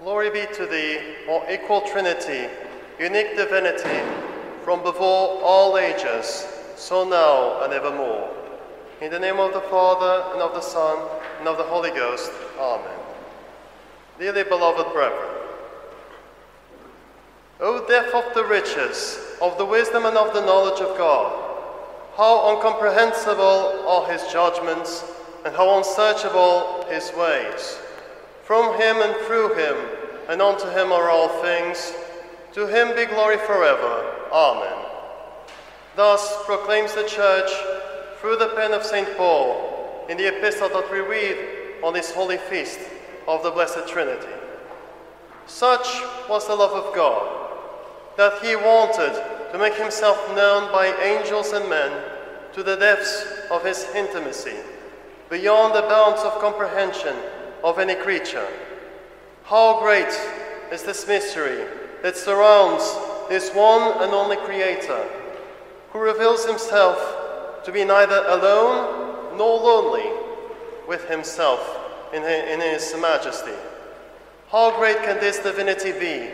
Glory be to thee, O equal Trinity, unique divinity, from before all ages, so now and evermore. In the name of the Father, and of the Son, and of the Holy Ghost. Amen. Dearly beloved brethren, O depth of the riches, of the wisdom and of the knowledge of God, how incomprehensible are his judgments, and how unsearchable his ways. From him and through him, and unto him are all things. To him be glory forever. Amen. Thus proclaims the Church through the pen of St. Paul in the epistle that we read on this holy feast of the Blessed Trinity. Such was the love of God that he wanted to make himself known by angels and men to the depths of his intimacy, beyond the bounds of comprehension of any creature. How great is this mystery that surrounds this one and only Creator, who reveals himself to be neither alone nor lonely with himself in his majesty. How great can this divinity be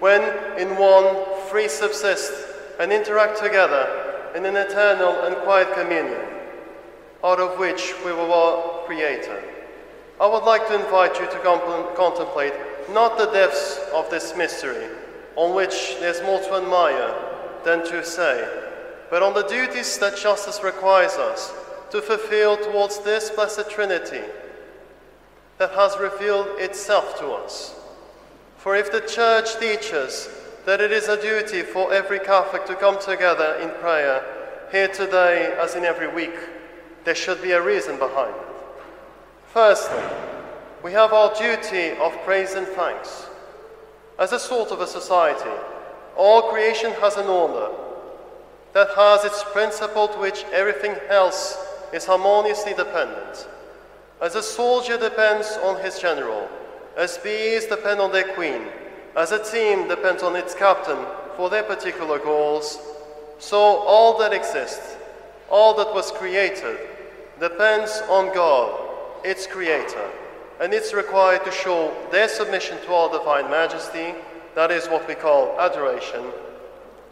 when in one free subsist and interact together in an eternal and quiet communion, out of which we were all created? I would like to invite you to contemplate not the depths of this mystery, on which there's more to admire than to say, but on the duties that justice requires us to fulfill towards this blessed Trinity that has revealed itself to us. For if the Church teaches that it is a duty for every Catholic to come together in prayer, here today as in every week, there should be a reason behind it. Firstly, we have our duty of praise and thanks. As a sort of a society, all creation has an order that has its principle to which everything else is harmoniously dependent. As a soldier depends on his general, as bees depend on their queen, as a team depends on its captain for their particular goals, so all that exists, all that was created, depends on God, its creator, and it's required to show their submission to our divine majesty, that is what we call adoration,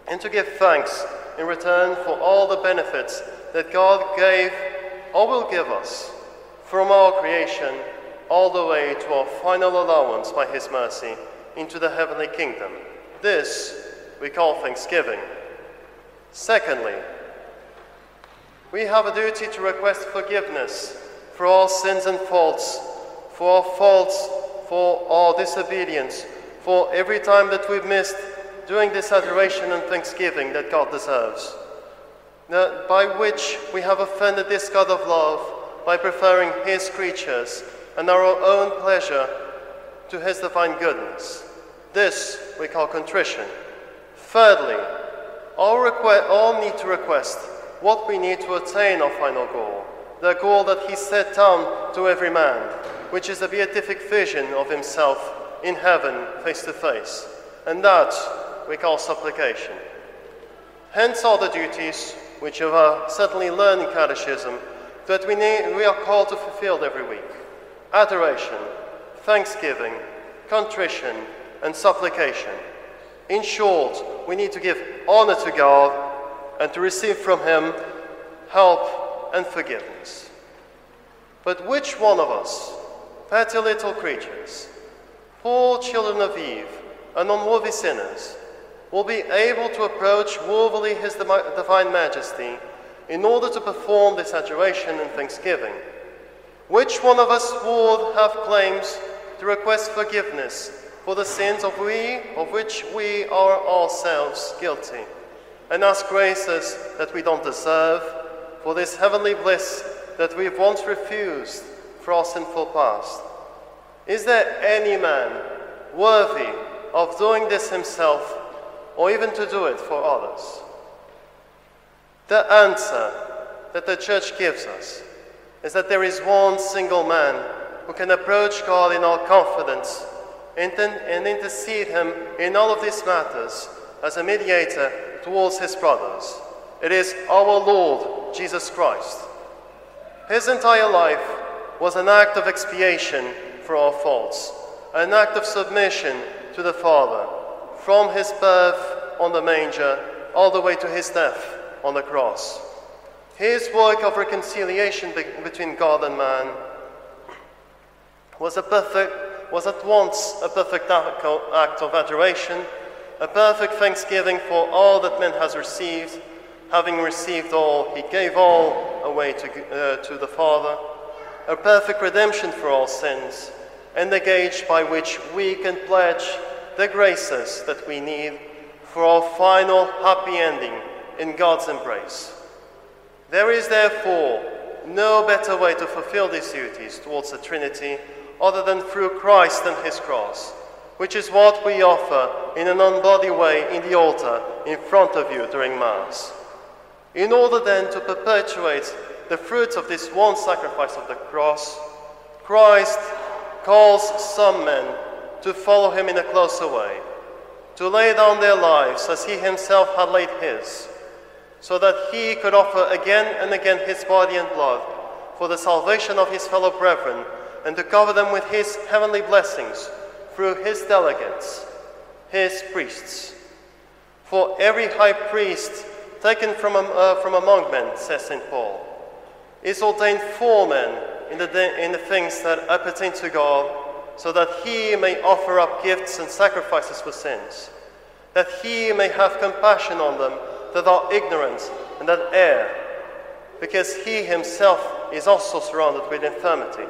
and to give thanks in return for all the benefits that God gave or will give us from our creation all the way to our final allowance by His mercy into the heavenly kingdom. This we call thanksgiving. Secondly, we have a duty to request forgiveness for all sins and faults, for our faults, for our disobedience, for every time that we've missed doing this adoration and thanksgiving that God deserves, that by which we have offended this God of love by preferring His creatures and our own pleasure to His divine goodness. This we call contrition. Thirdly, all, all need to request what we need to attain our final goal, the goal that He set down to every man, which is a beatific vision of Himself in heaven face to face. And that we call supplication. Hence are the duties which you have certainly learned in Catechism that we, need, we are called to fulfill every week adoration, thanksgiving, contrition, and supplication. In short, we need to give honor to God and to receive from Him help and forgiveness. But which one of us, petty little creatures, poor children of Eve, and unworthy sinners, will be able to approach worthily His divine majesty in order to perform this adoration and thanksgiving? Which one of us would have claims to request forgiveness for the sins of we of which we are ourselves guilty, and ask graces that we don't deserve for this heavenly bliss that we've once refused for our sinful past? Is there any man worthy of doing this himself, or even to do it for others? The answer that the Church gives us is that there is one single man who can approach God in all confidence and, and intercede him in all of these matters as a mediator towards his brothers. It is our Lord Jesus Christ. His entire life was an act of expiation for our faults, an act of submission to the Father, from his birth on the manger all the way to his death on the cross. His work of reconciliation be- between God and man was, a perfect, was at once a perfect act of adoration, a perfect thanksgiving for all that man has received. Having received all, he gave all away to, uh, to the Father, a perfect redemption for all sins, and the gauge by which we can pledge the graces that we need for our final happy ending in God's embrace. There is therefore no better way to fulfill these duties towards the Trinity other than through Christ and His cross, which is what we offer in an unbodied way in the altar in front of you during Mass. In order then to perpetuate the fruits of this one sacrifice of the cross, Christ calls some men to follow him in a closer way, to lay down their lives as he himself had laid his, so that he could offer again and again his body and blood for the salvation of his fellow brethren and to cover them with his heavenly blessings through his delegates, his priests. For every high priest taken from, uh, from among men, says St. Paul, is ordained for men in the, in the things that appertain to God, so that he may offer up gifts and sacrifices for sins, that he may have compassion on them that are ignorant and that err, because he himself is also surrounded with infirmity.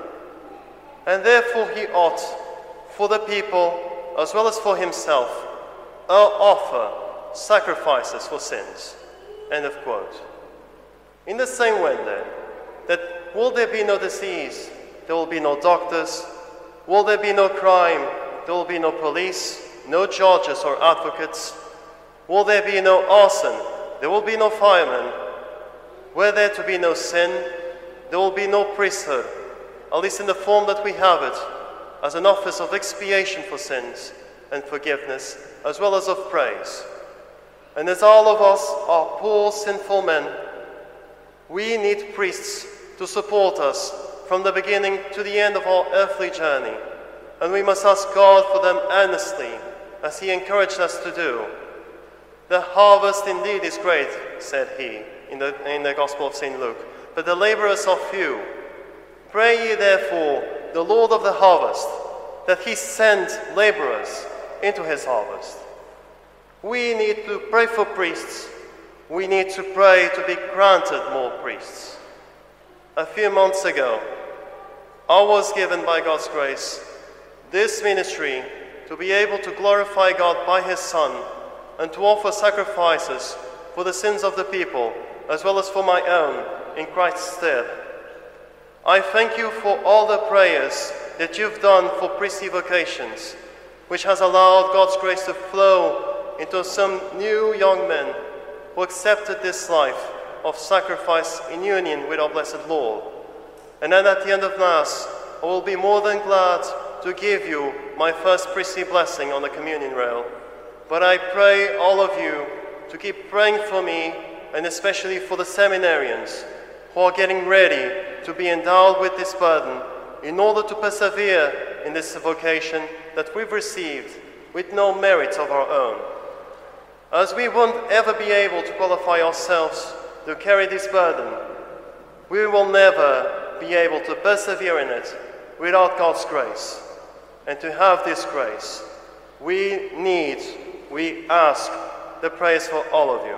And therefore he ought, for the people as well as for himself, offer sacrifices for sins. End of quote. In the same way, then, that will there be no disease, there will be no doctors. Will there be no crime, there will be no police, no judges or advocates. Will there be no arson, there will be no firemen. Were there to be no sin, there will be no priesthood, at least in the form that we have it, as an office of expiation for sins and forgiveness, as well as of praise. And as all of us are poor, sinful men, we need priests to support us from the beginning to the end of our earthly journey. And we must ask God for them earnestly, as He encouraged us to do. The harvest indeed is great, said He in the, in the Gospel of St. Luke, but the laborers are few. Pray ye therefore the Lord of the harvest that He send laborers into His harvest. We need to pray for priests. We need to pray to be granted more priests. A few months ago, I was given by God's grace this ministry to be able to glorify God by His Son and to offer sacrifices for the sins of the people as well as for my own in Christ's stead. I thank you for all the prayers that you've done for priestly vocations, which has allowed God's grace to flow into some new young men who accepted this life of sacrifice in union with our blessed Lord. And then at the end of Mass, I will be more than glad to give you my first priestly blessing on the communion rail. But I pray all of you to keep praying for me and especially for the seminarians who are getting ready to be endowed with this burden in order to persevere in this vocation that we've received with no merits of our own. As we won't ever be able to qualify ourselves to carry this burden, we will never be able to persevere in it without God's grace. And to have this grace, we need, we ask the praise for all of you.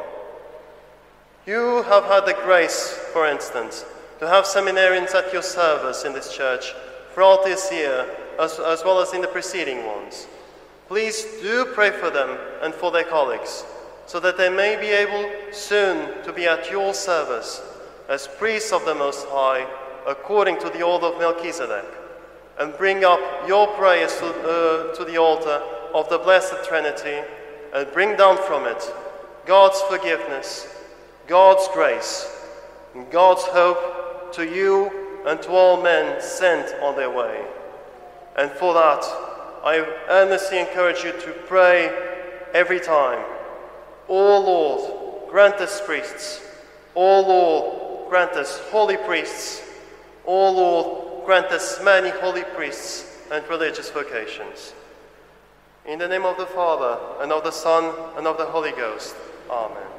You have had the grace, for instance, to have seminarians at your service in this church throughout this year, as, as well as in the preceding ones. Please do pray for them and for their colleagues, so that they may be able soon to be at your service as priests of the Most High, according to the order of Melchizedek, and bring up your prayers to, uh, to the altar of the Blessed Trinity, and bring down from it God's forgiveness, God's grace, and God's hope to you and to all men sent on their way. And for that, I earnestly encourage you to pray every time. O Lord, grant us priests. O Lord, grant us holy priests. O Lord, grant us many holy priests and religious vocations. In the name of the Father, and of the Son, and of the Holy Ghost. Amen.